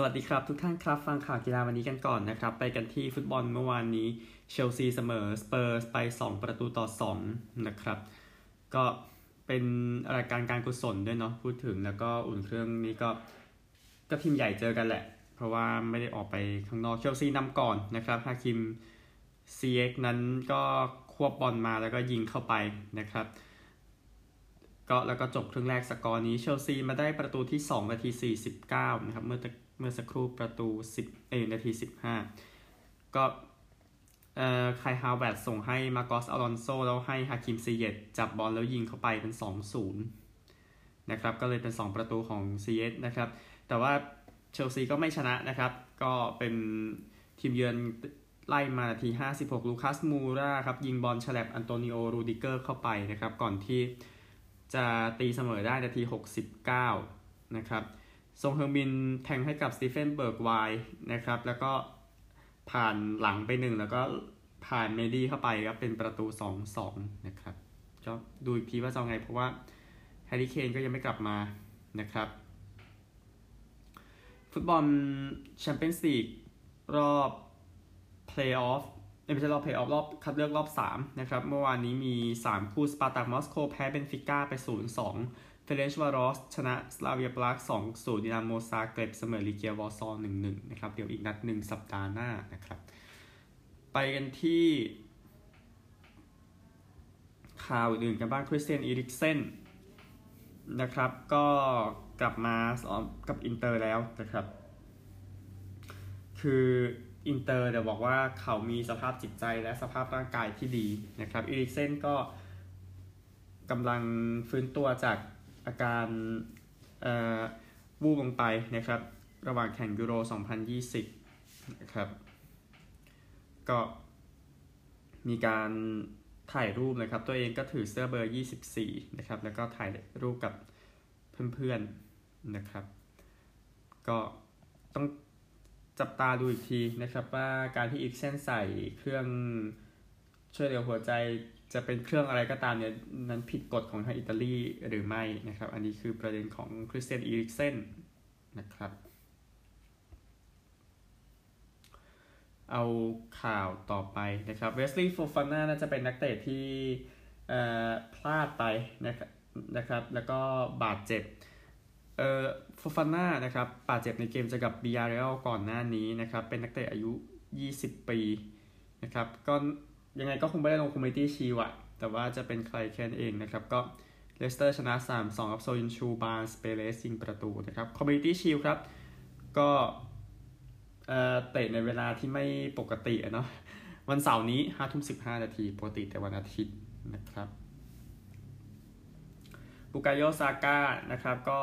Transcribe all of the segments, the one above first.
สวัสดีครับทุกท่านครับฟังข่าวกีฬาวันนี้กันก่อนนะครับ ไปกันที่ฟุตบอลเมื่อวานนี้เชลซีเสมอสเปอร์สไป 2 ประตูต่อ 2 นะครับ ก็เป็นรายการการกุศลด้วยเนาะพูดถึงแล้วก็อุ่นเครื่องนี้ก็ก็ทีมใหญ่เจอกันแหละ เพราะว่าไม่ได้ออกไปข้างนอกเชลซีนำก่อนนะครับฮาคิมซีเยคนั้นก็ควบบอลมาแล้วก็ยิงเข้าไปนะครับก็แล้วก็จบครึ่งแรกสกอร์นี้เชลซีมาได้ประตูที่ 2 นาที 49 นะครับ เมื่อ เมื่อสักครู่ประตู 10 เอนาที 15 ก็เอ่อไคฮาแวร์ตซ์ส่งให้มาร์กอสอลอนโซแล้วให้ฮาคิมซีเยตจับบอลแล้วยิงเข้าไปเป็น 2-0 นะครับ ก็เลยเป็น 2 ประตูของซีเยตนะครับ แต่ว่าเชลซีก็ไม่ชนะนะครับ ก็เป็นทีมเยือนไล่มานาที 56 ลูคัสมูราครับ ยิงบอลแฉลบอันโตนิโอ รูดิเกอร์เข้าไปนะครับ ก่อนที่จะตีเสมอได้นาที 69 นะครับ ทรงเฮอร์มินแทงให้กับสตีเฟนเบิร์กไวนะครับ แล้วก็ผ่านหลังไปหนึ่งแล้วก็ผ่านเมนดี้เข้าไปครับเป็นประตู 2-2 นะครับก็ดูอีกทีว่าจะไงเพราะว่าแฮร์รี่เคนก็ยังไม่กลับมานะครับ ฟุตบอลแชมเปี้ยนส์ลีกรอบเพลย์ออฟไม่ใช่รอบเพลย์ออฟรอบคัดเลือกรอบ 3 นะครับ เมื่อวานนี้มี 3 คู่สปาร์ตักมอสโกแพ้เบนฟิก้าไป 0-2 เฟเรนช์วารอส ชนะสลาเวียปราก2-0ดินาโมซาเกรบเสมอเลเกียวอร์ซอ1-1นะครับ เดี๋ยวอีกนัดหนึ่งสัปดาห์หน้านะครับ ไปกันที่ ข่าวอื่นกันบ้างคริสเตียนอีริกเซนนะครับ ก็กลับมาซ้อมกับอินเตอร์แล้วนะครับ คืออินเตอร์เดี๋ยวบอกว่าเขามีสภาพจิตใจและสภาพร่างกายที่ดีนะครับอีริกเซนก็กำลังฟื้นตัวจาก อาการวูบลงไปนะครับ ระหว่างแข่งยูโร 2020 นะครับ ก็มีการถ่ายรูปนะครับ ตัวเองก็ถือเสื้อเบอร์ 24 นะครับ แล้วก็ถ่ายรูปกับเพื่อนๆนะครับ ก็ต้องจับตาดูอีกทีนะครับว่าการที่อีกเส้นใส่เครื่องช่วยเหลือหัวใจ จะเป็นเครื่องอะไรก็ตามเนี่ยนั้นผิดกฎของทางอิตาลีหรือไม่นะครับ อันนี้คือประเด็นของคริสเตียนอีริกเซนนะครับ เอาข่าวต่อไปนะครับเวสลีย์โฟฟาน่าน่าจะเป็นนักเตะที่พลาดไปนะครับนะครับ แล้วก็บาดเจ็บเอ่อโฟฟาน่านะครับบาดเจ็บในเกมจะกับบียาร์เรอัลก่อนหน้านี้นะครับ เป็นนักเตะอายุ 20 ปีนะครับก็ ยังไงก็คงไม่ได้ลง Community Shield แต่ว่าจะเป็นใครแทนเองนะครับ ก็เลสเตอร์ชนะ 3-2 กับโซยุนชูบาร์นส์เปเรซยิงประตูนะครับ Community Shield ครับ ก็เออเตะในเวลาที่ไม่ปกติเนาะวันเสาร์นี้5ทุ่ม15นาทีปกติแต่วันอาทิตย์นะครับบุกายโยซาก้านะครับก็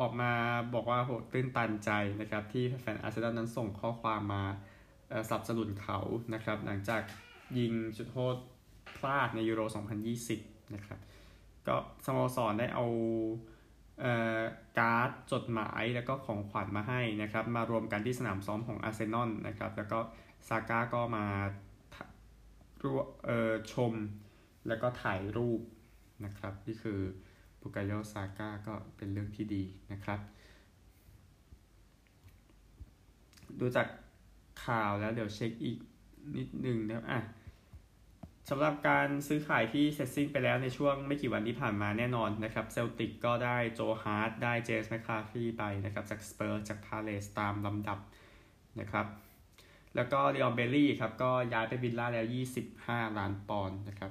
ออกมาบอกว่าโหตื้นตันใจนะครับที่แฟนอาร์เซนอลนั้นส่งข้อความมา สนับสนุนเขานะครับ หลังจากยิงจุดโทษพลาดในยูโร 2020 นะครับ ก็สโมสรได้เอาการ์ดจดหมายแล้วก็ของขวัญมาให้นะครับ มารวมกันที่สนามซ้อมของอาร์เซนอลนะครับ แล้วก็ซาก้าก็มาชมแล้วก็ถ่ายรูปนะครับนี่คือบุกายโยซาก้าก็เป็นเรื่องที่ดีนะครับ ดูจาก ข่าวแล้วเดี๋ยวเช็คอีกนิดหนึ่งนะอะสำหรับการซื้อขายที่เสร็จสิ้นไปแล้วในช่วงไม่กี่วันที่ผ่านมาแน่นอนนะครับเซลติกก็ได้โจฮาร์ทได้เจมส์แมคคาร์ธี่ไปนะครับจากสเปอร์จากพาเลสตามลำดับนะครับ แล้วก็ลีออนเบลีย์ครับก็ย้ายไปวิลล่าแล้ว 25 ล้านปอนด์นะครับ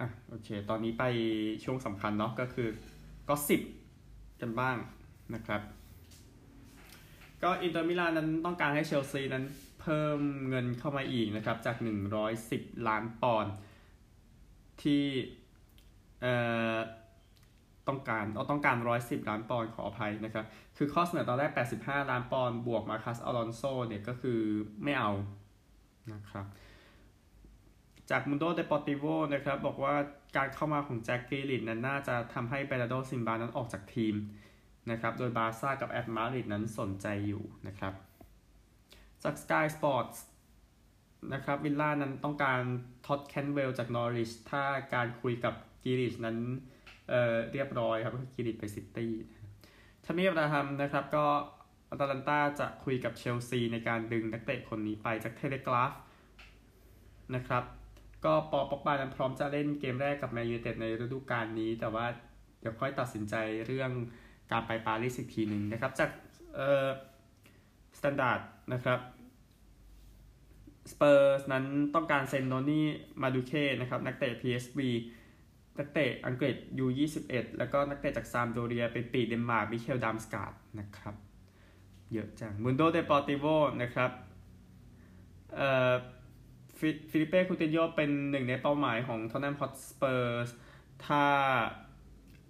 อะโอเค ตอนนี้ไปช่วงสำคัญเนาะก็คือ gossip กันบ้างนะครับ ก็อินเตอร์มิลานนั้นต้องการให้เชลซีนั้นเพิ่มเงินเข้ามาอีกนะครับ จาก 110 ล้านปอนด์ที่เอ่อต้องการเอาต้องการ 110 ล้านปอนด์ขออภัยนะครับ คือข้อเสนอตอนแรก 85 ล้านปอนด์บวกมาร์กอสอลอนโซเนี่ยก็คือไม่เอานะครับจากมุนโดเดปอร์ติโวนะครับบอกว่าการเข้ามาของแจ็คกรีลิชนั้นน่าจะทำให้แบร์นาร์โดซิลวานั้นออกจากทีม นะครับ โดยบาร์ซ่ากับแอตมาดริดนั้นสนใจอยู่นะครับ จาก Sky Sports นะครับวิลล่านั้นต้องการท็อดแคนท์เวลล์จากนอริชถ้าการคุยกับกรีลิชนั้นเรียบร้อยครับก็กรีลิชไปซิตี้ทามิอับราฮัมนะครับก็อัตแลนตาจะคุยกับเชลซีในการดึงนักเตะคนนี้ไปจากเทเลกราฟนะครับ ก็ปอปอกบานั้นพร้อมจะเล่นเกมแรกกับแมนยูไนเต็ดในฤดูกาลนี้ แต่ว่าเดี๋ยวค่อยตัดสินใจเรื่อง การไปปารีสอีกทีหนึ่งนะครับ จากเอ่อสแตนดาร์ดนะครับสเปอร์สนั้นต้องการเซ็นโนนี่มาดูเอเก้นะครับนักเตะ PSV นักเตะอังกฤษ U21 แล้วก็นักเตะจากซามโดเรียเป็นปีกเดนมาร์กมิเคลดัมสกาดนะครับ เยอะจังมุนโดเดปอร์ติโวนะครับเอ่อฟิลิเป้คูตินโยเป็นหนึ่งในเป้าหมายของท็อตแนมฮอตสเปอร์สถ้า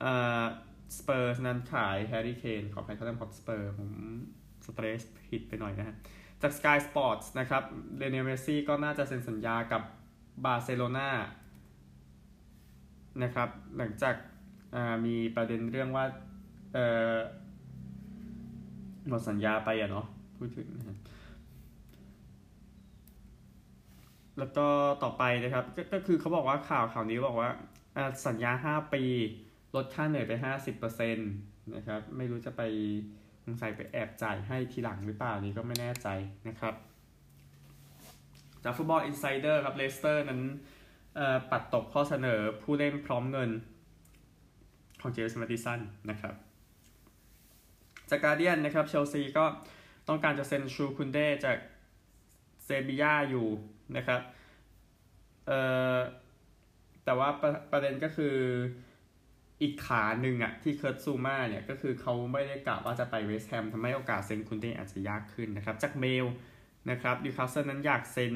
เอ่อ สเปอร์สนั้นขายแฮร์รี่เคนขออภัยท็อตแนมฮอตสเปอร์ผมstress ผิดไปหน่อยนะฮะจาก Sky Sports นะครับลิโอเนลเมสซี่ก็น่าจะเซ็นสัญญากับบาร์เซโลนานะครับหลังจากมีประเด็นเรื่องว่าหมดสัญญาไปอะเนาะพูดถึงนะแล้วก็ต่อไปนะครับก็คือเขาบอกว่าข่าวข่าวนี้บอกว่าสัญญา 5 ปี ลดค่าเหนื่อยไป 50%นะครับ ไม่รู้จะไปสงสัยไปแอบจ่ายให้ทีหลังหรือเปล่านี่ก็ไม่แน่ใจนะครับ จากฟุตบอลอินไซเดอร์ครับเลสเตอร์นั้นปัดตกข้อเสนอผู้เล่นพร้อมเงินของเจมส์แมดดิสันนะครับ จากการเดียนนะครับเชลซีก็ต้องการจะเซ็นชูลส์คุนเดจากเซบียาอยู่นะครับเอ่อแต่ว่าประประเด็นก็คือ อีกขาหนึ่งอะที่เคิร์ตซูมาเนี่ยก็คือเขาไม่ได้กะว่าจะไปเวสต์แฮมทำให้โอกาสเซ็นคุนเดอาจจะยากขึ้นนะครับ จากเมลนะครับนิวคาสเซิลนั้นอยากเซ็น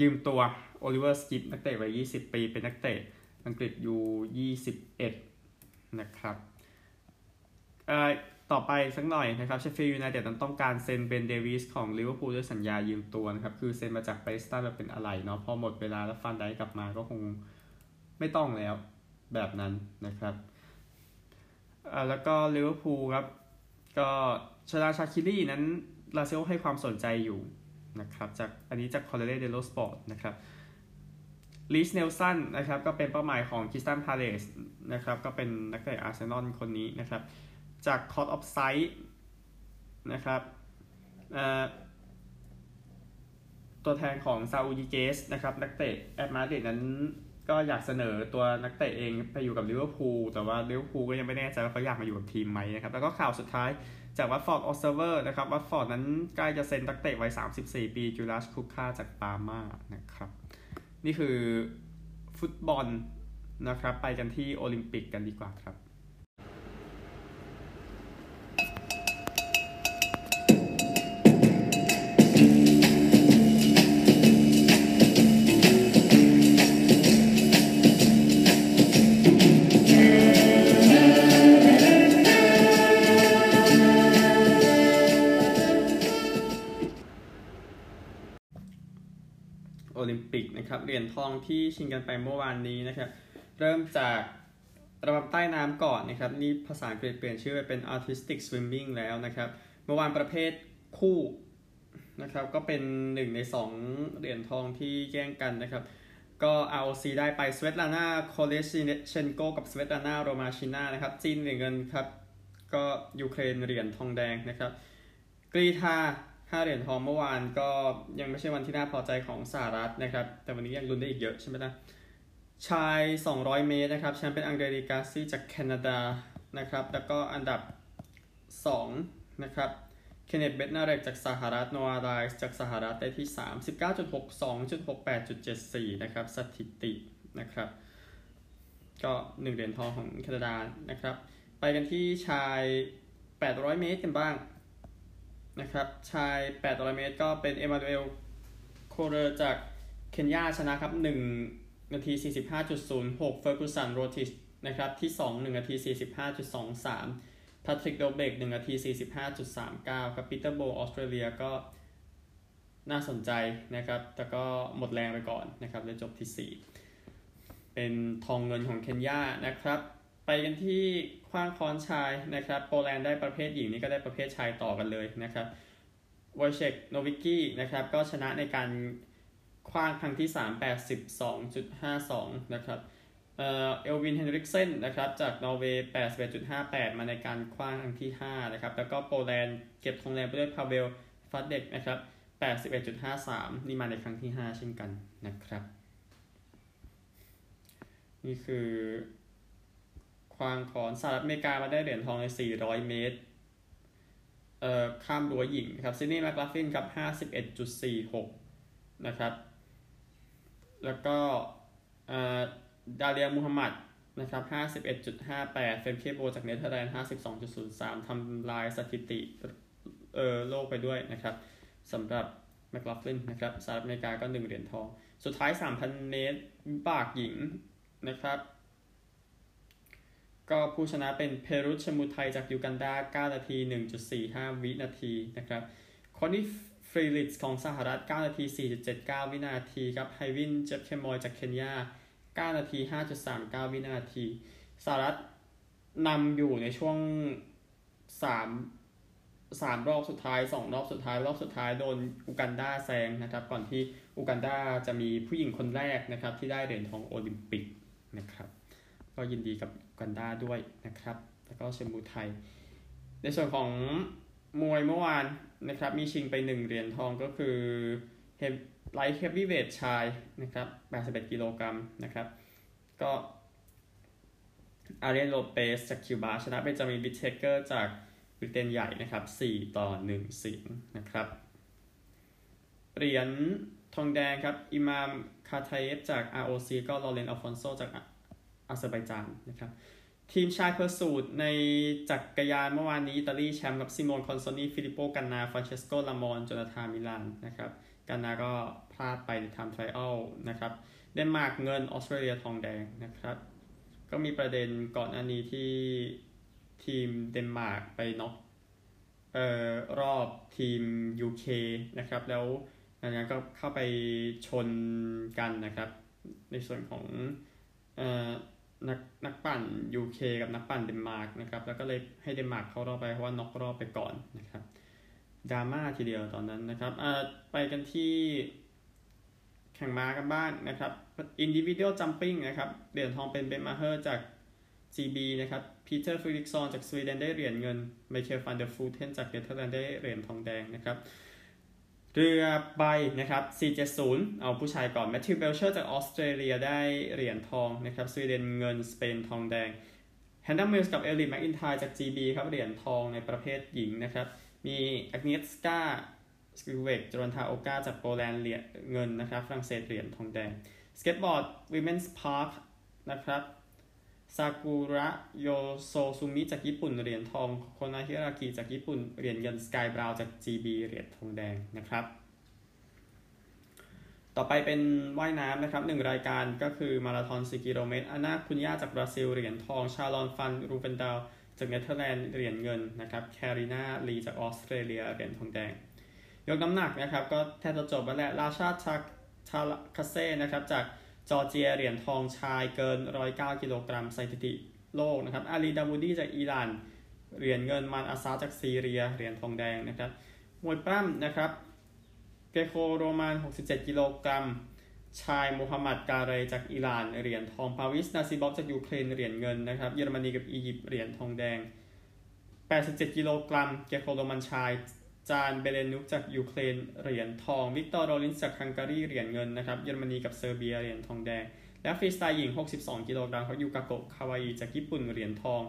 ยืมตัวโอลิเวอร์สกิปนักเตะวัย 20 ปี เป็นนักเตะอังกฤษ U21 นะครับเอ่อต่อไปสักหน่อยนะครับเชฟฟิลด์ยูไนเต็ดนั้นต้องการเซ็นเบนเดวิสของลิเวอร์พูลด้วยสัญญายืมตัวนะครับ คือเซ็นมาจากเพรสตันมาเป็นอะไรเนาะพอหมดเวลาแล้วฟานไดค์กลับมาก็คงไม่ต้องแล้ว แบบนั้นนะครับอ่าแล้วก็ลิเวอร์พูลครับ ก็ชาลาชาคิลี่นั้นลาซิโอให้ความสนใจอยู่นะครับจากอันนี้จากคอร์เรเดโลสปอร์ตนะครับลีสเนลสันนะครับก็เป็นเป้าหมายของคริสตัลพาเลซนะครับก็เป็นนักเตะอาร์เซนอลคนนี้นะครับ จากคอร์ดออฟไซต์นะครับตัวแทนของซาอูลญีเกซนะครับนักเตะแอตมาดริดนั้น ก็อยากเสนอตัวนักเตะเองไปอยู่กับลิเวอร์พูลแต่ว่าลิเวอร์พูลก็ยังไม่แน่ใจว่าเขาอยากมาอยู่กับทีมไหมนะครับ แล้วก็ข่าวสุดท้ายจากวัตฟอร์ดออบเซิร์ฟเวอร์นะครับวัตฟอร์ดนั้นใกล้จะเซ็นนักเตะวัย 34 ปีจูราจคุชก้าจากปาร์มานะครับ นี่คือฟุตบอลนะครับ ไปกันที่โอลิมปิกกันดีกว่าครับ ครับเหรียญทองที่ชิงกันไปเมื่อวานนี้นะครับ เริ่มจากระบบใต้น้ำก่อนนะครับ นี่ภาษาอังกฤษเปลี่ยนชื่อไปเป็น artistic swimming แล้วนะครับ เมื่อวานประเภทคู่นะครับ ก็เป็นหนึ่งใน 2 เหรียญทองที่แย่งกันนะครับ ก็ ROC ได้ไปสเวตลาน่าโคเลชิเชนโกกับสเวตลาน่าโรมาชินานะครับ จีนเหรียญเงินครับ ก็ยูเครนเหรียญทองแดงนะครับ กรีธา 5เหรียญทองเมื่อวานก็ยังไม่ใช่วันที่น่าพอใจของสหรัฐนะครับ แต่วันนี้ยังลุ้นได้อีกเยอะใช่ไหมนะชาย 200 เมตรนะครับแชมป์เป็นอังเดริกาซี่จากแคนาดานะครับ แล้วก็อันดับ 2 นะครับเคนเนตเบตนาเรกจากสหรัฐโนอาไดส์จากสหรัฐได้ที่3 19.62.68.74 นะครับ สถิตินะครับ ก็ 1 เหรียญทองของแคนาดานะครับ ไปกันที่ชาย 800 เมตรกันบ้าง นะครับชาย800เมตรก็เป็นเอมานูเอลโคเรจากเคนยาชนะครับ 1 นาที 45.06 เฟอร์กูสันโรติชนะครับที่ 2 1 นาที 45.23พาทริกโดเบก1นาที 45.39ครับปีเตอร์โบออสเตรเลียก็น่าสนใจนะครับ แต่ก็หมดแรงไปก่อนนะครับเลยจบที่ 4 เป็นทองเงินของเคนยานะครับ ไปกันที่ขว้างค้อนชายนะครับ โปแลนด์ได้ประเภทหญิงนี่ก็ได้ประเภทชายต่อกันเลยนะครับวอยเชกโนวิกกี้นะครับก็ชนะในการขว้างครั้งที่ 3 82.52 นะครับเอลวินเฮนริกเซนนะครับจากนอร์เวย์ 81.58 มาในการขว้างครั้งที่ 5 นะครับ แล้วก็โปแลนด์เก็บทองแดงไปด้วยพาเวลฟัดเด็กนะครับ 81.53 นี่มาในครั้งที่ 5 เช่นกันนะครับ นี่คือ ควางของสหรัฐอเมริกามาได้เหรียญทองใน 400 เมตร เอ่อ ข้ามรั้วหญิงครับซิดนีย์แมคลาฟลินครับ 51.46 นะครับ แล้วก็ดาเลียมูฮัมหมัดนะครับ 51.58 เฟมเคโบลจากเนเธอร์แลนด์ 52.03 ทำลายสถิติ เออโลกไปด้วยนะครับสำหรับแมคลาฟลินนะครับสหรัฐอเมริกาก็ 1 เหรียญทอง สุดท้าย 3,000 เมตรวิบากหญิงนะครับ ก็ผู้ชนะเป็นเพรุธเชมูไทจากยูกันดา 9 นาที 1.45 วินาทีนะครับคอร์ทนีย์ฟรีริชส์ของสหรัฐ 9 นาที 4.79 วินาทีครับไฮวินเจฟเคมอยจากเคนยา 9 นาที 5.39 วินาทีสหรัฐนำอยู่ในช่วง 3 3 รอบสุดท้าย 2 รอบสุดท้าย รอบสุดท้ายโดนยูกันดาแซงนะครับ ก่อนที่ยูกันดาจะมีผู้หญิงคนแรกนะครับ ที่ได้เหรียญทองโอลิมปิกนะครับ ก็ยินดีกับ ยูกันดาด้วยนะครับ แล้วก็เชมูไท ในส่วนของมวยเมื่อวานนะครับ มีชิงไป 1 เหรียญทองก็คือไลท์เฮฟวี่เวทชายนะครับ81กิโลกรัมนะครับ ก็อารีนโลเปสจากคิวบาชนะเบนจามินบิเทเกอร์จากบริเตนใหญ่นะครับ 4 ต่อ 1 เสียงนะครับ เหรียญทองแดงครับ อิมามคาไทเอฟจาก ROC ก็ลอเรนอัลฟอนโซจาก อาเซอร์ไบจานนะครับทีมชาย pursuit ในจักรยานเมื่อวานนี้อิตาลีแชมป์กับซิโมนคอนโซนีฟิลิปโปกันนาฟรานเชสโกลามอนโจนาธานมิลานนะครับกันนาก็พลาดไปใน time trial นะครับเดนมาร์กเงินออสเตรเลียทองแดงนะครับก็มีประเด็นก่อนอันนี้ที่ทีมเดนมาร์กไปน็อกเอ่อรอบทีม UK นะครับแล้วนั้นก็เข้าไปชนกันนะครับ ในส่วนของเอ่อ นักนักปั่น UK กับนักปั่นเดนมาร์กนะครับ แล้วก็เลยให้เดนมาร์กเข้ารอบไปเพราะว่าน็อกรอบไปก่อนนะครับดราม่าทีเดียวตอนนั้นนะครับไปกันที่แข่งม้ากันบ้างนะครับ individual jumping นะครับ เหรียญทองเป็นเบนมาเฮอร์จาก GB นะครับ พีเตอร์ฟริกซอนจากสวีเดนได้เหรียญเงิน ไมเคิลฟันเดอร์ฟูเทนจากเนเธอร์แลนด์ได้เหรียญทองแดงนะครับ เรือใบนะครับ 470 เอาผู้ชายก่อนแมทธิวเบลเชอร์จากออสเตรเลียได้เหรียญทองนะครับสวีเดนเงินสเปนทองแดงแฮนนาห์มิลส์กับเอลิแมคอินทายจาก GB ครับเหรียญทองในประเภทหญิงนะครับมีอักเนสกาสกิเวกจรันทาโอกาจากโปแลนด์เหรียญเงินนะครับฝรั่งเศสเหรียญทองแดงสเก็ตบอร์ด women's park นะครับ ซากุระโยโซซุมิจากญี่ปุ่นเหรียญทองโคนาฮิรากิจากญี่ปุ่นเหรียญเงินสกายบราวจาก GB เหรียญทองแดงนะครับ ต่อไปเป็นว่ายน้ำนะครับหนึ่งรายการก็คือมาราธอน4กิโลเมตรอานาคุนย่าจากบราซิลเหรียญทอง ชาลอนฟันรูเฟนดาวจากเนเธอร์แลนด์เหรียญเงินนะครับแคริน่าลีจากออสเตรเลียเหรียญทองแดง ยกน้ำหนักนะครับก็แทบจะจบแล้วแหละลาชาทาลาคาดเซ่นะครับจาก จอร์เจียเหรียญทองชายเกิน 109 กิโลกรัมสถิติโลกนะครับ อาลีดามูดีจากอิหร่าน เหรียญเงินมันอาซาจากซีเรีย เหรียญทองแดงนะครับ มวยปล้ำนะครับ เกรโกโรมัน 67 กิโลกรัม ชายมูฮัมหมัดกาเรจากอิหร่าน เหรียญทอง พาร์วิซ นาซิบอฟจากยูเครน เหรียญเงินนะครับ เยอรมนีกับอียิปต์ เหรียญทองแดง 87 กิโลกรัม เกรโกโรมันชาย จานเบเลนุกจากยูเครนเหรียญทอง วิกตอร์โรลินจากฮังการีเหรียญเงินนะครับเยอรมนีกับเซอร์เบียเหรียญทองแดง และฟรีสไตล์หญิง 62 กิโลกรัมเขายูกาโกะคาวาอีจากญี่ปุ่นเหรียญทอง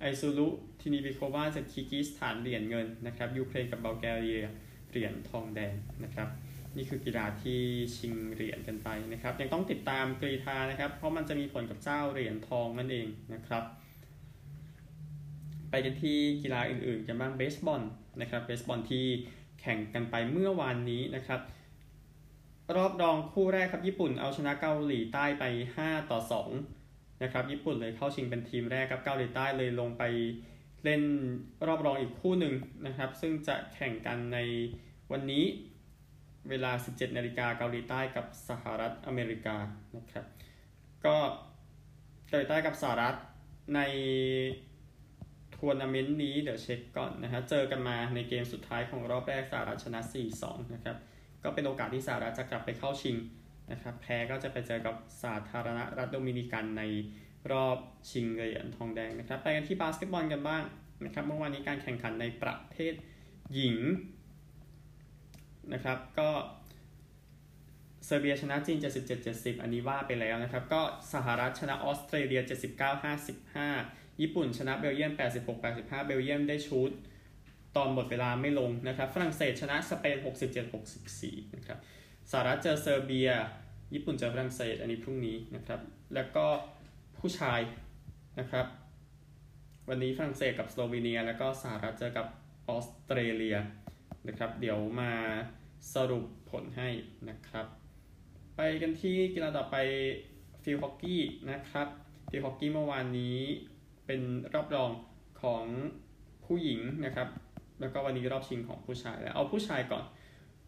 ไอซูรุทินิบิโควาจากคีร์กีซสถานเหรียญเงินนะครับยูเครนกับบัลแกเรียเหรียญทองแดงนะครับนี่คือกีฬาที่ชิงเหรียญกันไปนะครับ ยังต้องติดตามกรีธานะครับ เพราะมันจะมีผลกับเจ้าเหรียญทองนั่นเองนะครับ ไปกันที่กีฬาอื่นๆกันบ้างเบสบอล นะครับเบสบอลที่แข่งกันไปเมื่อวานนี้นะครับรอบรองคู่แรกครับญี่ปุ่นเอาชนะเกาหลีใต้ไป 5 ต่อ 2 นะครับ ญี่ปุ่นเลยเข้าชิงเป็นทีมแรกครับเกาหลีใต้เลยลงไปเล่นรอบรองอีกคู่หนึ่งนะครับ ซึ่งจะแข่งกันในวันนี้เวลา 17 นาฬิกาเกาหลีใต้กับสหรัฐอเมริกานะครับ ก็เกาหลีใต้กับสหรัฐใน ทัวร์นาเมนต์นี้เดี๋ยวเช็คก่อนนะฮะเจอกันมาในเกมสุดท้ายของรอบแรกสหรัฐชนะ 4-2 นะครับ ก็เป็นโอกาสที่สหรัฐจะกลับไปเข้าชิงนะครับแพ้ก็จะไปเจอกับสาธารณรัฐโดมินิกันในรอบชิงเหรียญทองแดงนะครับ ไปกันที่บาสเกตบอลกันบ้างนะครับเมื่อวานนี้การแข่งขันในประเภทหญิงนะครับ ก็เซอร์เบียชนะจีน 77-70 อันนี้ว่าไปแล้วนะครับ ก็สหรัฐชนะออสเตรเลีย 79-55 ญี่ปุ่นชนะเบลเยียม 86-85 เบลเยียมได้ชู้ตตอนหมดเวลาไม่ลงนะครับ ฝรั่งเศสชนะสเปน 67-64 นะครับ สหรัฐเจอเซอร์เบีย ญี่ปุ่นเจอฝรั่งเศส อันนี้พรุ่งนี้นะครับ แล้วก็ผู้ชายนะครับ วันนี้ฝรั่งเศสกับสโลวีเนีย แล้วก็สหรัฐเจอกับออสเตรเลียนะครับ เดี๋ยวมาสรุปผลให้นะครับ ไปกันที่กีฬาต่อไป field hockey นะครับ field hockey เมื่อวานนี้ เป็นรอบรองของผู้หญิงนะครับ แล้วก็วันนี้รอบชิงของผู้ชายแล้วเอาผู้ชายก่อน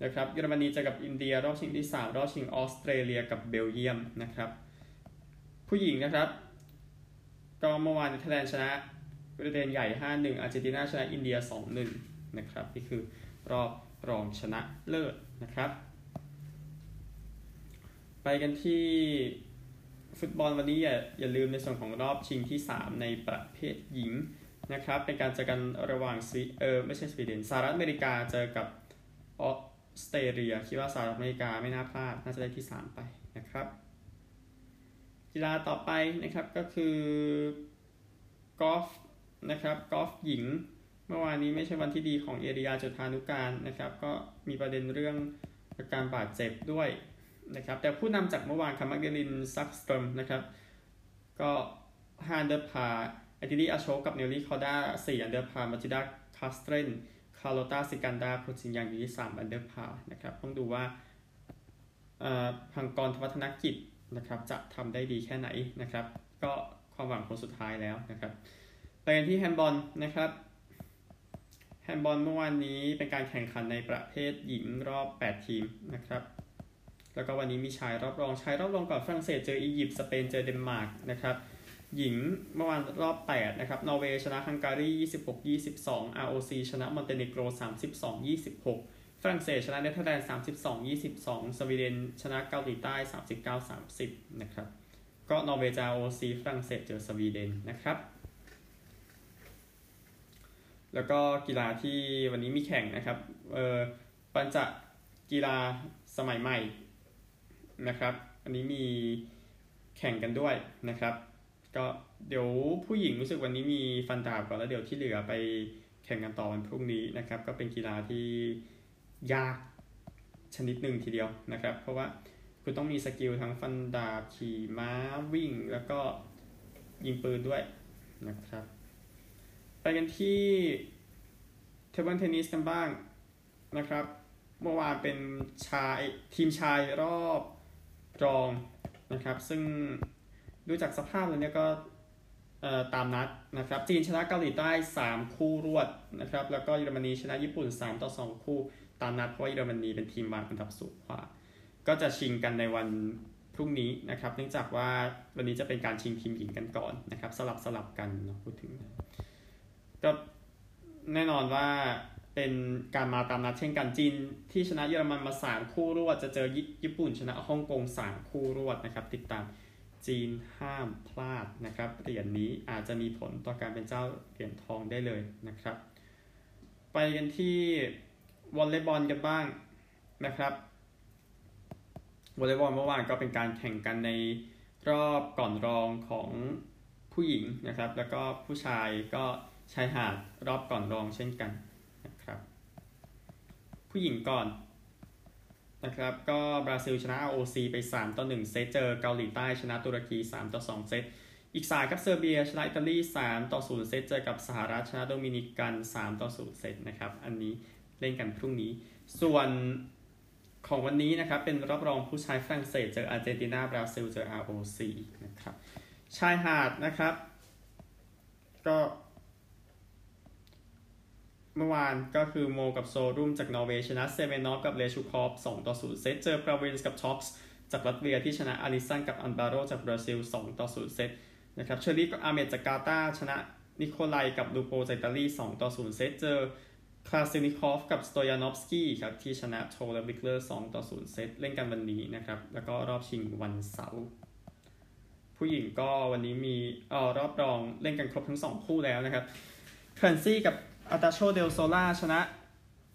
นะครับเยอรมนีเจอกับอินเดียรอบชิงที่ 3 รอบชิงออสเตรเลียกับเบลเยียมนะครับ ผู้หญิงนะครับ ก็เมื่อวานเนเธอร์แลนด์ชนะบริเตนใหญ่ 5-1 อาร์เจนตินาชนะอินเดีย 2-1 นะครับนี่คือรอบรองชนะเลิศนะครับ ไปกันที่ ฟุตบอลวันนี้อย่าอย่าลืมในส่วนของรอบชิงที่ 3 ในประเภทหญิงนะครับเป็นการเจอกันระหว่างสวีเออไม่ใช่สวีเดนสหรัฐอเมริกาเจอกับออสเตรเลียคิดว่าสหรัฐอเมริกาไม่น่าพลาดน่าจะได้ที่ 3 ไปนะครับ กีฬาต่อไปนะครับก็คือกอล์ฟนะครับกอล์ฟหญิง เมื่อวานนี้ไม่ใช่วันที่ดีของเอรียา จุฑานุกาลนะครับ ก็มีประเด็นเรื่องอาการบาดเจ็บด้วย นะครับ แต่ผู้นำจากเมื่อวานคามาเดลีนซักสตรอมนะครับ ก็5 under par อดิติ อาโชกกับเนลลี่คอร์ด้า4 under par มาทิลดาคาสเตรนคาร์โลตาซิกันดาโคจินยังอยู่ที่3 under parนะครับ ต้องดูว่าปภังกร ธวัชธนกิจนะครับ จะทำได้ดีแค่ไหนนะครับ ก็ความหวังคนสุดท้ายแล้วนะครับไปกันที่แฮนด์บอลนะครับแฮนด์บอลเมื่อวานนี้เป็นการแข่งขันในประเภทหญิงรอบ 8 ทีมนะครับ แล้วก็วันนี้มีชายรอบรองชายรอบรองก่อนฝรั่งเศสเจออียิปต์สเปนเจอเดนมาร์กนะครับหญิงเมื่อวานรอบ 8 นะครับ นอร์เวย์ชนะฮังการี 26-22 ROC ชนะมอนเตเนโกร 32-26 ฝรั่งเศสชนะเนเธอร์แลนด์ 32-22 สวีเดนชนะเกาหลีใต้ 39-30 นะครับ ก็นอร์เวย์เจอ ROC ฝรั่งเศสเจอสวีเดนนะครับ แล้วก็กีฬาที่วันนี้มีแข่งนะครับ เออปัญจกีฬาสมัยใหม่ นะครับ อันนี้มีแข่งกันด้วยนะครับ ก็เดี๋ยวผู้หญิงรู้สึกวันนี้มีฟันดาบก่อนแล้วเดี๋ยวที่เหลือไปแข่งกันต่อวันพรุ่งนี้นะครับ ก็เป็นกีฬาที่ยากชนิดหนึ่งทีเดียวนะครับ เพราะว่าคุณต้องมี skill ทั้งฟันดาบขี่ม้าวิ่ง แล้วก็ยิงปืนด้วยนะครับ ไปกันที่ table tennis กันบ้างนะครับ เมื่อวานเป็นชายทีมชายรอบ รองนะครับ ซึ่งดูจากสภาพแล้วเนี่ยก็ตามนัดนะครับ จีนชนะเกาหลีใต้ 3 คู่รวดนะครับ แล้วก็เยอรมนีชนะญี่ปุ่น 3 ต่อ 2 คู่ตามนัด เพราะว่าเยอรมนีเป็นทีมวางอันดับสูงกว่า ก็จะชิงกันในวันพรุ่งนี้นะครับ เนื่องจากว่าวันนี้จะเป็นการชิงทีมหญิงกันก่อนนะครับ สลับสลับกันเนาะพูดถึง ก็แน่นอนว่า เป็นการมาตามนัดเช่นกันจีนที่ชนะเยอรมันมา 3 คู่รวด จะเจอญี่ปุ่นชนะฮ่องกง 3 คู่รวดนะครับ ติดตามจีนห้ามพลาดนะครับเหรียญนนี้อาจจะมีผลต่อการเป็นเจ้าเหรียญทองได้เลยนะครับ ไปกันที่วอลเลย์บอลกันบ้างนะครับวอลเลย์บอลเมื่อวานก็เป็นการแข่งกันในรอบก่อนรองของผู้หญิงนะครับ แล้วก็ผู้ชายก็ชายหาดรอบก่อนรองเช่นกัน ผู้หญิงก่อนนะครับก็บราซิลชนะ ROC ไป 3 ต่อ 1 เซตเจอเกาหลีใต้ชนะตุรกี 3 ต่อ 2 เซต อีกสายครับเซอร์เบียชนะอิตาลี 3 ต่อ 0 เซตเจอกับสหรัฐชนะโดมินิกัน 3 ต่อ 0 เซตนะครับ อันนี้เล่นกันพรุ่งนี้ ส่วนของวันนี้นะครับ เป็นรอบรองผู้ชายฝรั่งเศสเจออาร์เจนตินาบราซิลเจอ ROC นะครับชายหาดนะครับ ก็ เมื่อวานก็คือโมลกับโซรุมจากนอร์เวย์ชนะเซเมนอฟกับเลชูคอฟ2ต่อ0เซต เจอปลาวินส์กับท็อกส์จากลัตเวียที่ชนะอาลิสันกับอัลบาโรจากบราซิล2ต่อ0เซตนะครับเชรีฟกับอาเหม็ดจากกาตาร์ชนะนิโคไลกับลูโปจากอิตาลี2ต่อ0เซต เจอคราซิลนิคอฟกับสโตยานอฟสกี้ครับที่ชนะโธเลวิกเลอร์2ต่อ0เซตเล่นกันวันนี้นะครับแล้วก็รอบชิงวันเสาร์ผู้หญิงก็วันนี้มีเอ่อรอบรองเล่นกันครบทั้ง 2 คู่แล้วนะครับแคลนซี่กับ อาร์ตาโชเดลโซลาร์ชนะ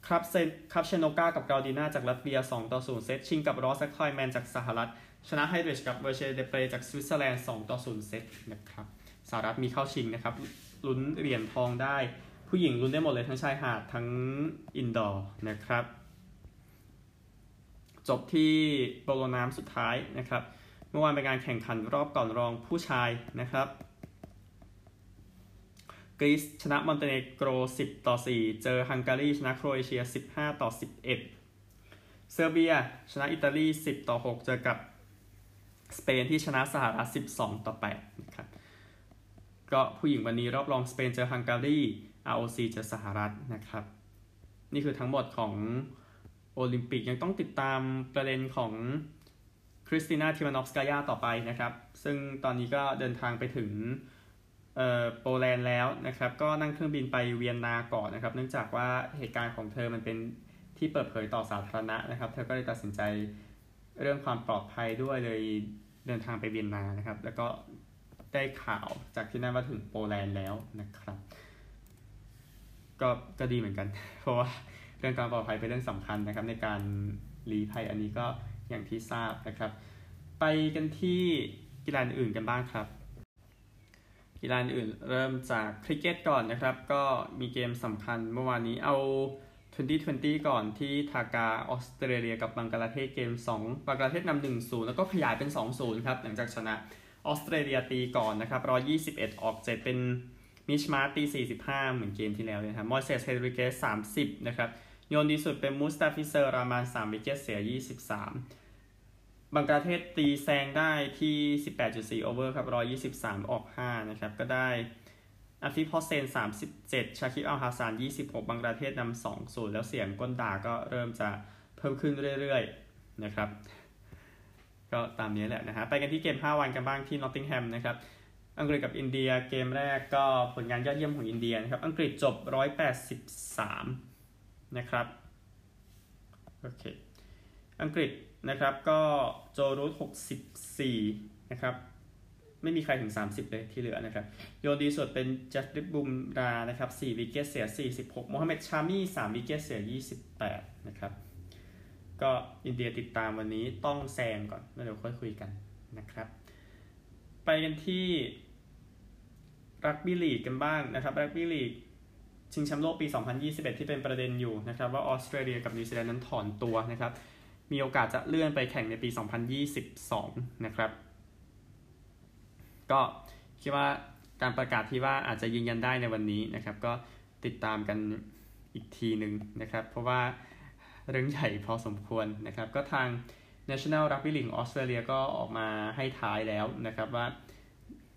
ครับเซนคราฟเชโนกากับเกราดินาจากรัสเซีย2ต่อ0เซตชิงกับรอส ไคลน์แมนจากสหรัฐ ชนะไฮดริชกับแวร์เชเดเปรจากสวิตเซอร์แลนด์2ต่อ0เซตนะครับสหรัฐมีเข้าชิงนะครับลุ้นเหรียญทองได้ ผู้หญิงลุ้นได้หมดเลยทั้งชายหาดทั้ง indoor นะครับ จบที่โปโลน้ำสุดท้ายนะครับ เมื่อวานเป็นการแข่งขันรอบก่อนรองผู้ชายนะครับ กรีซชนะมอนเตเนโกร 10 ต่อ 4 เจอฮังการีชนะโครเอเชีย 15 ต่อ 11 เซอร์เบียชนะอิตาลี 10 ต่อ 6 เจอกับสเปนที่ชนะสหรัฐ 12 ต่อ 8 นะครับ ก็ผู้หญิงวันนี้รอบรองสเปนเจอฮังการี ROC เจอสหรัฐนะครับ นี่คือทั้งหมดของโอลิมปิกยังต้องติดตามประเด็นของคริสตินาทิวานอฟสกายาต่อไปนะครับ ซึ่งตอนนี้ก็เดินทางไปถึง โปแลนด์แล้วนะครับ ก็นั่งเครื่องบินไปเวียนนาก่อนนะครับ เนื่องจากว่าเหตุการณ์ของเธอมันเป็นที่เปิดเผยต่อสาธารณะนะครับ เธอก็เลยตัดสินใจเรื่องความปลอดภัยด้วยเลยเดินทางไปเวียนนานะครับ แล้วก็ได้ข่าวจากที่นั่นว่าถึงโปแลนด์แล้วนะครับ ก็ก็ดีเหมือนกัน เพราะว่าเรื่องการปลอดภัยเป็นเรื่องสำคัญนะครับ ในการลี้ภัยอันนี้ก็อย่างที่ทราบนะครับ ไปกันที่กีฬาอื่นกันบ้างครับ กีฬาอื่นเริ่มจากคริกเก็ตก่อนนะครับ ก็มีเกมสำคัญเมื่อวานนี้เอา 2020 ก่อนที่ทากาออสเตรเลียกับบังกลาเทศเกม 2 บังกลาเทศนำ1-0 แล้วก็ขยายเป็น 2-0 ครับหลังจากชนะออสเตรเลียตีก่อนนะครับ121 ออก7เป็นมิชมาร์ชตี 45 เหมือนเกมที่แล้วเลยครับมอยเซสเฮนริเกส30 นะครับ โยนดีสุดเป็นมุสตาฟิเซอร์ ราห์มาน3 wicket เสีย 23 บังกลาเทศตีแซงได้ที่ 18.4 over ครับ 123 ออก 5 นะครับ ก็ได้อาฟิฟ ฮอสเซน 37 ชาคิบอัลฮาซาน 26 บังกลาเทศนำ2 0 แล้วเสียงก้นด่าก็เริ่มจะเพิ่มขึ้นเรื่อยๆ นะครับ ก็ตามนี้แหละนะฮะ ไปกันที่เกม 5 วันกันบ้างที่นอตติงแฮมนะครับ อังกฤษกับอินเดียเกมแรกก็ผลงานยอดเยี่ยมของอินเดียนะครับ อังกฤษจบ 183 นะครับ โอเค อังกฤษ นะครับ ก็โจรูท64นะครับ ไม่มีใครถึง 30 เลยที่เหลือนะครับ โยดีสุดเป็นจัสติบุมรานะครับ4วิกเกตเสีย 46โมฮัมเหม็ดชามี่3วิกเกตเสีย 28 นะครับ ก็อินเดียติดตามวันนี้ต้องแซงก่อนแล้วเดี๋ยวค่อยคุยกันนะครับ ไปกันที่รักบี้ลีกกันบ้างนะครับรักบี้ลีกชิงแชมป์โลกปี 2021 ที่เป็นประเด็นอยู่นะครับ ว่าออสเตรเลียกับนิวซีแลนด์นั้นถอนตัวนะครับ มีโอกาสจะเลื่อนไปแข่งในปี 2022 นะครับ ก็คิดว่าการประกาศที่ว่าอาจจะยืนยันได้ในวันนี้นะครับ ก็ติดตามกันอีกทีหนึ่งนะครับ เพราะว่าเรื่องใหญ่พอสมควรนะครับ ก็ทาง National Rugby League ออสเตรเลียก็ออกมาให้ท้ายแล้วนะครับว่า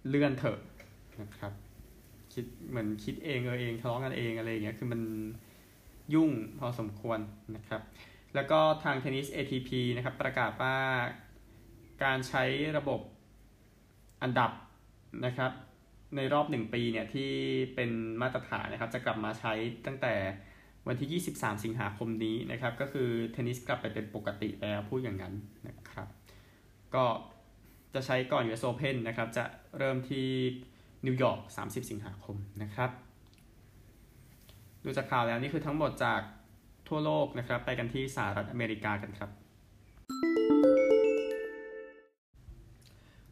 เลื่อนเถอะนะครับคิดเหมือนคิดเองเออเองทะเลาะกันเองอะไรอย่างเงี้ยคือมันยุ่งพอสมควรนะครับ แล้วก็ทางเทนนิส ATP นะครับประกาศว่าการใช้ระบบอันดับนะครับในรอบ 1 ปีเนี่ยที่เป็นมาตรฐานนะครับจะกลับมาใช้ตั้งแต่วันที่ 23 สิงหาคมนี้นะครับก็คือเทนนิสกลับไปเป็นปกติแล้วพูดอย่างนั้นนะครับก็จะใช้ก่อน US Open นะครับจะเริ่มที่นิวยอร์ก 30 สิงหาคมนะครับดูจากข่าวแล้วนี่คือทั้งหมดจาก ทั่วโลกนะครับ ไปกันที่สหรัฐอเมริกากันครับ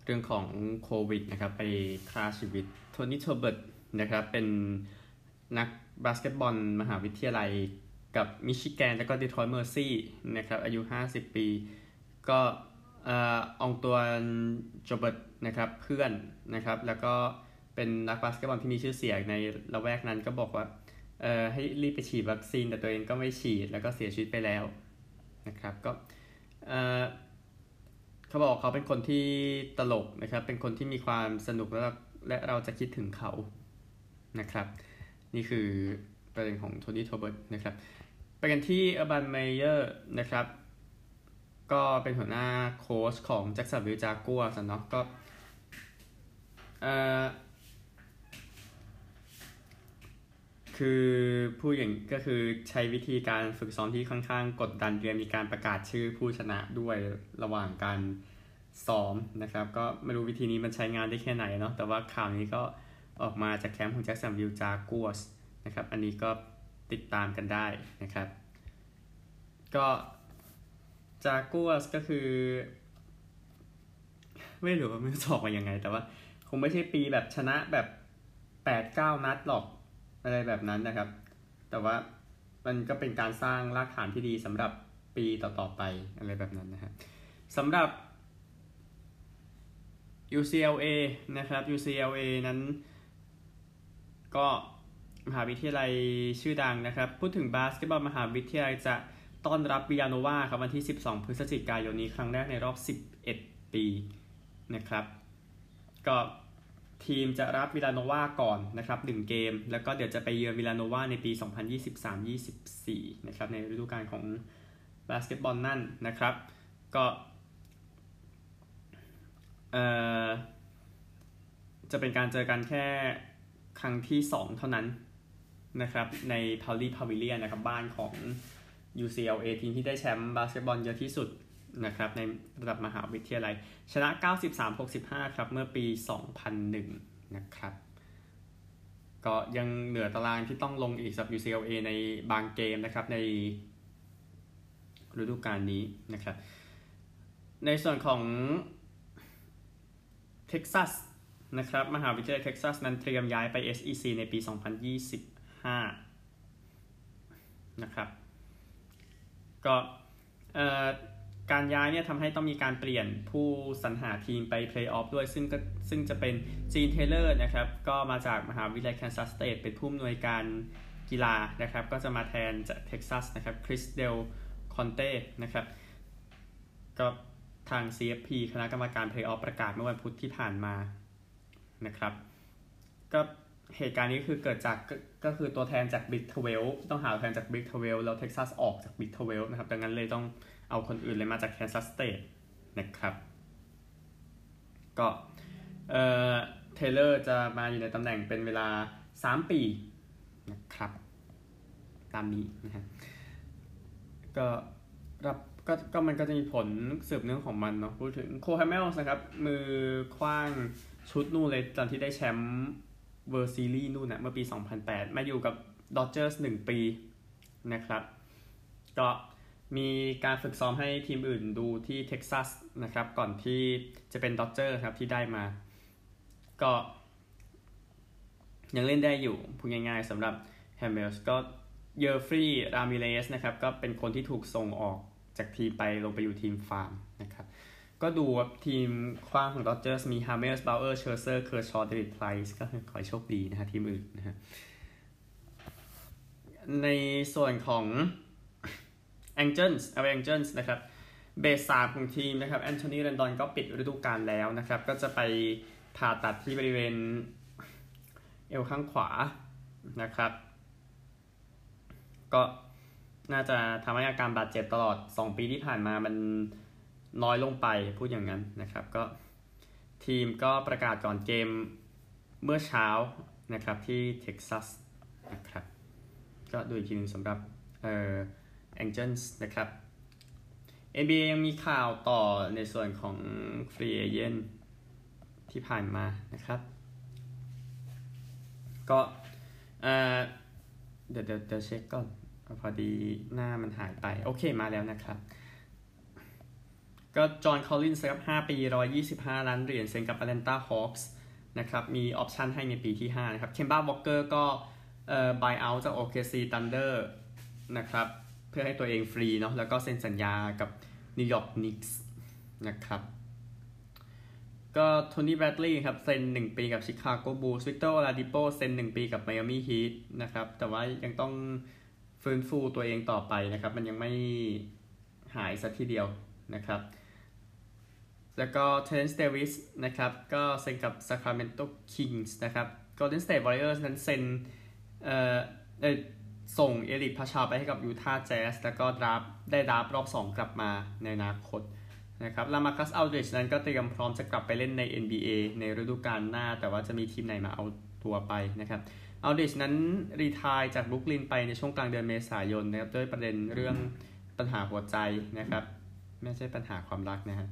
เรื่องของโควิดนะครับ ไปฆ่าชีวิตโทนี่เทอเบิร์ตนะครับ เป็นนักบาสเกตบอลมหาวิทยาลัยกับมิชิแกนแล้วก็ดีทรอยต์เมอร์ซี่นะครับ อายุ 50 ปี ก็อองตวนโจเบิร์ตนะครับเพื่อนนะครับ แล้วก็เป็นนักบาสเกตบอลที่มีชื่อเสียงในละแวกนั้นก็บอกว่า เอ่อให้รีบไปฉีดวัคซีนแต่ตัวเองก็ไม่ฉีดแล้วก็เสียชีวิตไปแล้วนะครับก็เอ่อเขาบอกเขาเป็นคนที่ตลกนะครับ เป็นคนที่มีความสนุกแล้วและเราจะคิดถึงเขานะครับ นี่คือประเด็นของโทนี่โทลเบิร์ตนะครับไปกันที่เออร์บันเมเยอร์นะครับ ก็เป็นหัวหน้าโค้ชของแจ็คสันวิลล์จากัวร์สเนาะก็เอ่อ คือผู้อย่างก็คือใช้วิธีการฝึกซ้อมที่ค่อนข้างกดดันเตรียมมีการประกาศชื่อผู้ชนะด้วยระหว่างการซ้อมนะครับ ก็ไม่รู้วิธีนี้มันใช้งานได้แค่ไหนเนาะแต่ว่าข่าวนี้ก็ออกมาจากแคมป์ของแจ็คสันวิลจากัวสนะครับ อันนี้ก็ติดตามกันได้นะครับ ก็จากัวสก็คือ ไม่รู้ว่ามันจะออกมายังไง แต่ว่าคงไม่ใช่ปีแบบชนะแบบแปดเก้านัดหรอก อะไรแบบนั้นนะครับ แต่ว่ามันก็เป็นการสร้างรากฐานที่ดีสำหรับปีต่อๆไปอะไรแบบนั้นนะครับสำหรับ UCLA นะครับ UCLA นั้น ก็มหาวิทยาลัยชื่อดังนะครับ พูดถึงบาสเกตบอลมหาวิทยาลัยจะต้อนรับวิยาโนวาครับวันที่ 12 พฤศจิกายนนี้ครั้งแรกในรอบ 11 ปีนะครับ ก็ ทีมจะรับวิลาโนวาก่อนนะครับ1เกม แล้วก็เดี๋ยวจะไปเยือนวิลาโนวาในปี 2023-24 นะครับในฤดูกาลของบาสเกตบอลนั่นนะครับ ก็เอ่อจะเป็นการเจอกันแค่ครั้งที่ 2 เท่านั้นนะครับใน p a u l y Pavilion นะครับบ้านของ UCLA ทีมที่ได้แชมป์บาสเกตบอลเยอะที่สุด นะครับในระดับมหาวิทยาลัย ชนะ 93-65 ครับ เมื่อปี 2001 นะครับ ก็ยังเหลือตารางที่ต้องลงอีกสับ UCLA ในบางเกมนะครับ ในฤดูกาลนี้นะครับ ในส่วนของเท็กซัสนะครับ มหาวิทยาลัยเท็กซัสนั้นเตรียมย้ายไป SEC ในปี 2025 นะครับ ก็เอ่อ การย้ายเนี่ยทำให้ต้องมีการเปลี่ยนผู้สรรหาทีมไปเพลย์ออฟด้วย ซึ่งก็ซึ่งจะเป็นจีนเทเลอร์นะครับ ก็มาจากมหาวิทยาลัยแคนซัสสเตทเป็นผู้อำนวยการกีฬานะครับ ก็จะมาแทนจากเท็กซัสนะครับคริสเดลคอนเต้นะครับก็ทาง CFP คณะกรรมการเพลย์ออฟประกาศเมื่อวันพุธที่ผ่านมานะครับ ก็เหตุการณ์นี้คือเกิดจากก็คือตัวแทนจาก Big Twelve ต้องหาแทนจาก Big Twelve แล้วเท็กซัสออกจาก Big Twelve นะครับ ดังนั้นเลยต้อง เอาคนอื่นเลยมาจากแคนซัสสเตทนะครับ ก็เอ่อเทเลอร์จะมาอยู่ในตำแหน่งเป็นเวลา 3 ปีนะครับ ตามนี้นะฮะก็รับก็ก็มันก็จะมีผลสืบเนื่องของมันเนาะพูดถึงโคลฮาเมลส์นะครับ มือขว้างชุดนู่นเลยตอนที่ได้แชมป์ World Series นู่นนะเมื่อปี 2008 มาอยู่กับดอจเจอร์ส1ปีนะครับ ก็ มีการฝึกซ้อมให้ทีมอื่นดูที่เท็กซัสนะครับ ก่อนที่จะเป็นดอจเจอร์ครับที่ได้มา ก็ยังเล่นได้อยู่พูดง่ายๆสำหรับฮาเมลส์ก็เยอร์ฟรีรามิเรซนะครับ ก็เป็นคนที่ถูกส่งออกจากทีมไปลงไปอยู่ทีมฟาร์มนะครับ ก็ดูว่าทีมขว้างของดอจเจอร์สมีฮาร์เมลส์บาวเออร์เชอร์เซอร์เคอร์ชอร์เดวิดไพรส์ก็ขอให้โชคดีนะฮะทีมอื่นนะฮะในส่วนของ Angels LA Angels นะครับเบสสามของทีมนะครับแอนโทนีเรนดอนก็ปิดฤดูกาลแล้วนะครับ ก็จะไปผ่าตัดที่บริเวณเอวข้างขวานะครับ ก็น่าจะทำให้อาการบาดเจ็บตลอด 2 ปีที่ผ่านมามันน้อยลงไปพูดอย่างนั้นนะครับ ก็ทีมก็ประกาศก่อนเกมเมื่อเช้านะครับที่เท็กซัสนะครับ ก็ดูอีกทีนึงสำหรับเอ่อ Angels นะครับ NBA ยังมีข่าวต่อในส่วนของ Free Agent ที่ผ่านมานะครับ ก็เดี๋ยวเดี๋ยวเช็คก่อน พอดีหน้ามันหายไป โอเคมาแล้วนะครับ ก็จอห์นคอลลินส์ครับ5ปี 125 ล้านเหรียญเซ็นกับ Atlanta Hawks นะครับ มี option ให้ในปีที่ 5 นะครับ เคมบ้าวอลเกอร์ก็เอ่อ buy out จาก OKC Thunder นะครับ เพื่อให้ตัวเองฟรีเนาะแล้วก็เซ็นสัญญากับนิวยอร์กนิกส์นะครับก็โทนี่แบรดลีย์ครับเซ็น 1 ปีกับชิคาโกบูลสวิกเตอร์โอลาดิโปเซ็น 1 ปีกับไมอามี่ฮีทนะครับแต่ว่ายังต้องฟื้นฟูตัวเองต่อไปนะครับ มันยังไม่หายสักทีเดียวนะครับ แล้วก็เทอเรนซ์เดวิสนะครับก็เซ็นกับ Sacramento Kings นะครับ Golden State Warriors นั้นเซ็นเอ่อ ส่งเอริกพาสชาลไปให้กับยูทาห์แจ๊สแล้วก็ draft ได้ draft รอบ 2 กลับมาในอนาคตนะครับลามาร์คัสอัลดริดจ์นั้นก็เตรียมพร้อมจะกลับไปเล่นใน NBA ในฤดูกาลหน้า แต่ว่าจะมีทีมไหนมาเอาตัวไปนะครับอัลดริดจ์นั้น retire จากบรูคลินไปในช่วงกลางเดือนเมษายนนะครับด้วยประเด็นเรื่องปัญหาหัวใจนะครับไม่ใช่ปัญหาความรักนะฮะ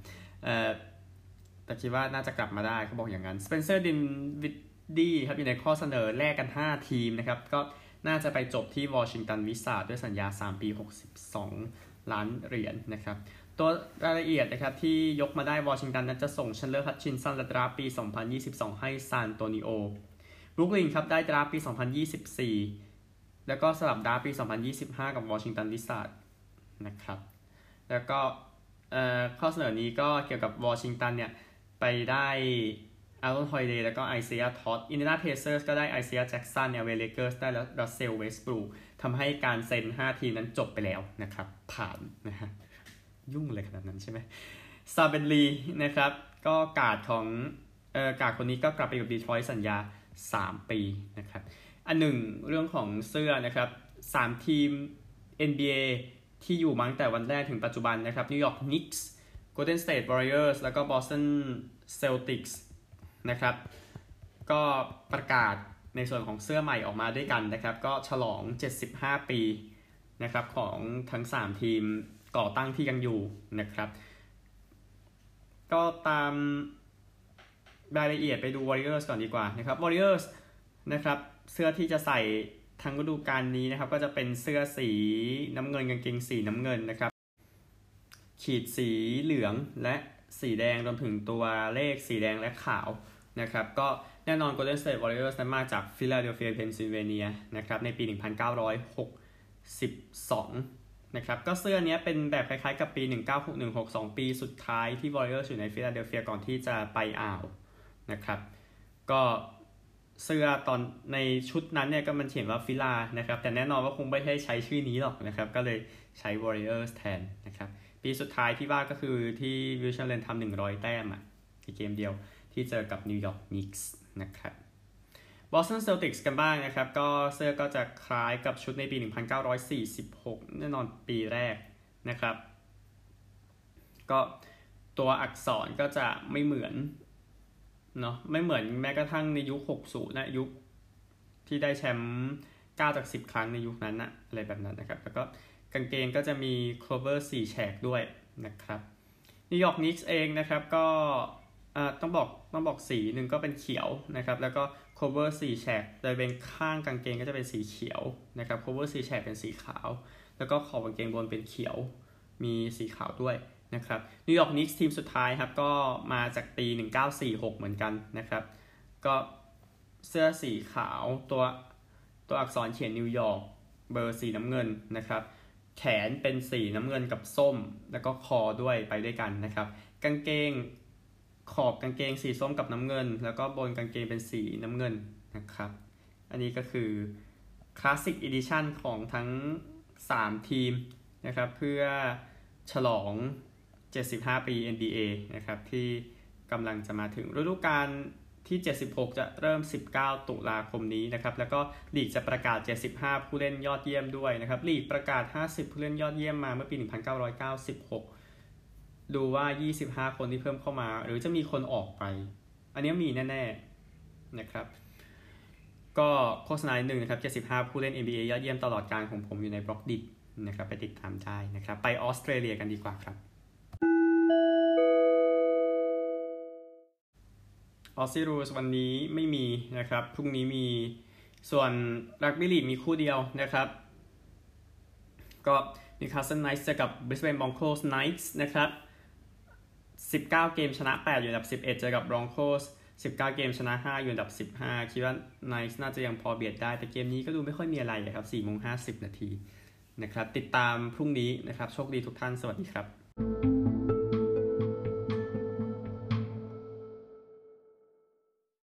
แต่คิดว่าน่าจะกลับมาได้เขาบอกอย่างนั้นสเปนเซอร์ดินวิดดี้ครับอยู่ในข้อเสนอแลกกัน 5 ทีมนะครับก็ น่าจะไปจบที่วอชิงตันวิซาร์ดส์ด้วยสัญญา 3 ปี 62 ล้านเหรียญนะครับ ตัวรายละเอียดนะครับที่ยกมาได้วอชิงตันนั้นจะส่งแชนด์เลอร์ฮัตชิสันและ draft ปี 2022 ให้ซานโตนิโอบรูคลินครับได้ draft ปี 2024 แล้วก็สลับ draft ปี 2025 กับวอชิงตันวิซาร์ดส์นะครับ แล้วก็ข้อเสนอนี้ก็เกี่ยวกับวอชิงตันเนี่ยไปได้ อารอนฮอลิเดย์แล้วก็ไอเซียท็อดด์อินเดียนาเพเซอร์สก็ได้ไอเซียแจ็กสันเนี่ยเวเลเกอร์สได้แล้วรัสเซลเวสต์บรูกทำให้การเซ็น 5 ทีมนั้นจบไปแล้วนะครับ ผ่านนะฮะยุ่งเลยขนาดนั้นใช่ไหมซาเบนลีนะครับ ก็การ์ดของเอ่อการ์ดคนนี้ก็กลับไปอยู่ดีทรอยต์สัญญา 3 ปีนะครับ อันหนึ่งเรื่องของเสื้อนะครับ 3 ทีม NBA ที่อยู่ตั้งแต่วันแรกถึงปัจจุบันนะครับนิวยอร์กนิกส์ Golden State Warriors แล้วก็ Boston Celtics น นะครับ ก็ประกาศในส่วนของเสื้อใหม่ออกมาด้วยกันนะครับ ก็ฉลอง 75 ปีนะครับของทั้ง 3 ทีมก่อตั้งที่ยังอยู่นะครับ ก็ตามรายละเอียดไปดู Warriors ก่อนดีกว่านะครับ Warriors นะครับเสื้อที่จะใส่ทั้งฤดูกาลนี้นะครับ ก็จะเป็นเสื้อสีน้ำเงินกางเกงสีน้ำเงินนะครับ ขีดสีเหลืองและสีแดงรวมถึงตัวเลขสีแดงและขาว นะครับ ก็แน่นอน Golden State Warriors นั้นมาจากฟิลาเดลเฟียเพนซิลเวเนียนะครับในปี 1962 นะครับ ก็เสื้อนี้เป็นแบบคล้ายๆกับปี 196162 ปีสุดท้ายที่ Warriors อยู่ในฟิลาเดลเฟียก่อนที่จะไปอ่าวนะครับ ก็เสื้อตอนในชุดนั้นเนี่ยก็มันเขียนว่าฟิลานะครับ แต่แน่นอนว่าคงไม่ได้ใช้ชื่อนี้หรอกนะครับ ก็เลยใช้ Warriors แทนนะครับ ปีสุดท้ายที่ว่าก็คือที่วิลชันเลนทำหนึ่งร้อยแต้มอะทีเกมเดียว ที่เจอกับนิวยอร์กนิกส์นะครับบอสตันเซลติกส์กันบ้างนะครับ ก็เสื้อก็จะคล้ายกับชุดในปี 1946 แน่นอนปีแรกนะครับ ก็ตัวอักษรก็จะไม่เหมือนเนาะไม่เหมือนแม้กระทั่งในยุค 60 นะยุคที่ได้แชมป์9จาก 10 ครั้งในยุคนั้นนะอะไรแบบนั้นนะครับ แล้วก็กางเกงก็จะมี clover 4แฉกด้วยนะครับนิวยอร์กนิกส์เองนะครับก็ ต้องบอกต้องบอกสีหนึ่งก็เป็นเขียวนะครับแล้วก็ cover สีแฉกโดยเป็นข้างกางเกงก็จะเป็นสีเขียวนะครับ clover สี่แฉกเป็นสีขาว แล้วก็ขอบกางเกงบนเป็นเขียวมีสีขาวด้วยนะครับนิวยอร์กนิกส์ทีมสุดท้ายครับก็มาจากปี 1946 เหมือนกันนะครับ ก็เสื้อสีขาวตัวตัวอักษรเขียนนิวยอร์กเบอร์สีน้ำเงินนะครับ แขนเป็นสีน้ำเงินกับส้ม แล้วก็คอด้วยไปด้วยกันนะครับ กางเกง ขอบกางเกงสีส้มกับน้ำเงิน แล้วก็บนกางเกงเป็นสีน้ำเงินนะครับ อันนี้ก็คือClassic Edition ของทั้ง 3 ทีมนะครับเพื่อฉลอง 75 ปี NBA นะครับที่กำลังจะมาถึงฤดูกาลที่ 76 จะเริ่ม 19 ตุลาคมนี้นะครับ แล้วก็ลีกจะประกาศ 75 ผู้เล่นยอดเยี่ยมด้วยนะครับ ลีกประกาศ 50 ผู้เล่นยอดเยี่ยมมาเมื่อปี 1996 ดูว่า 25 คนที่เพิ่มเข้ามา หรือจะมีคนออกไป อันนี้มีแน่ ๆ นะครับ ก็โฆษณาหนึ่งนะครับ 75 ผู้เล่น NBA ยอดเยี่ยมตลอดกาลของผมอยู่ใน Blockdit นะครับ ไปติดตามได้นะครับ ไปออสเตรเลียกันดีกว่าครับ Aussie Rules วันนี้ไม่มีนะครับ พรุ่งนี้มีส่วนรักบี้ลีกมีคู่เดียวนะครับ ก็ Newcastle Knights เจอกับ Brisbane Broncos นะครับ 19 เกมชนะ 8 อยู่อันดับ 11 เจอกับ Broncos 19 เกมชนะ 5 อยู่อันดับ 15 คิดว่า Nice น่าจะยังพอเบียดได้ แต่เกมนี้ก็ดูไม่ค่อยมีอะไรครับ4โมง50 นาทีนะครับ ติดตามพรุ่งนี้นะครับ โชคดีทุกท่าน สวัสดีครับ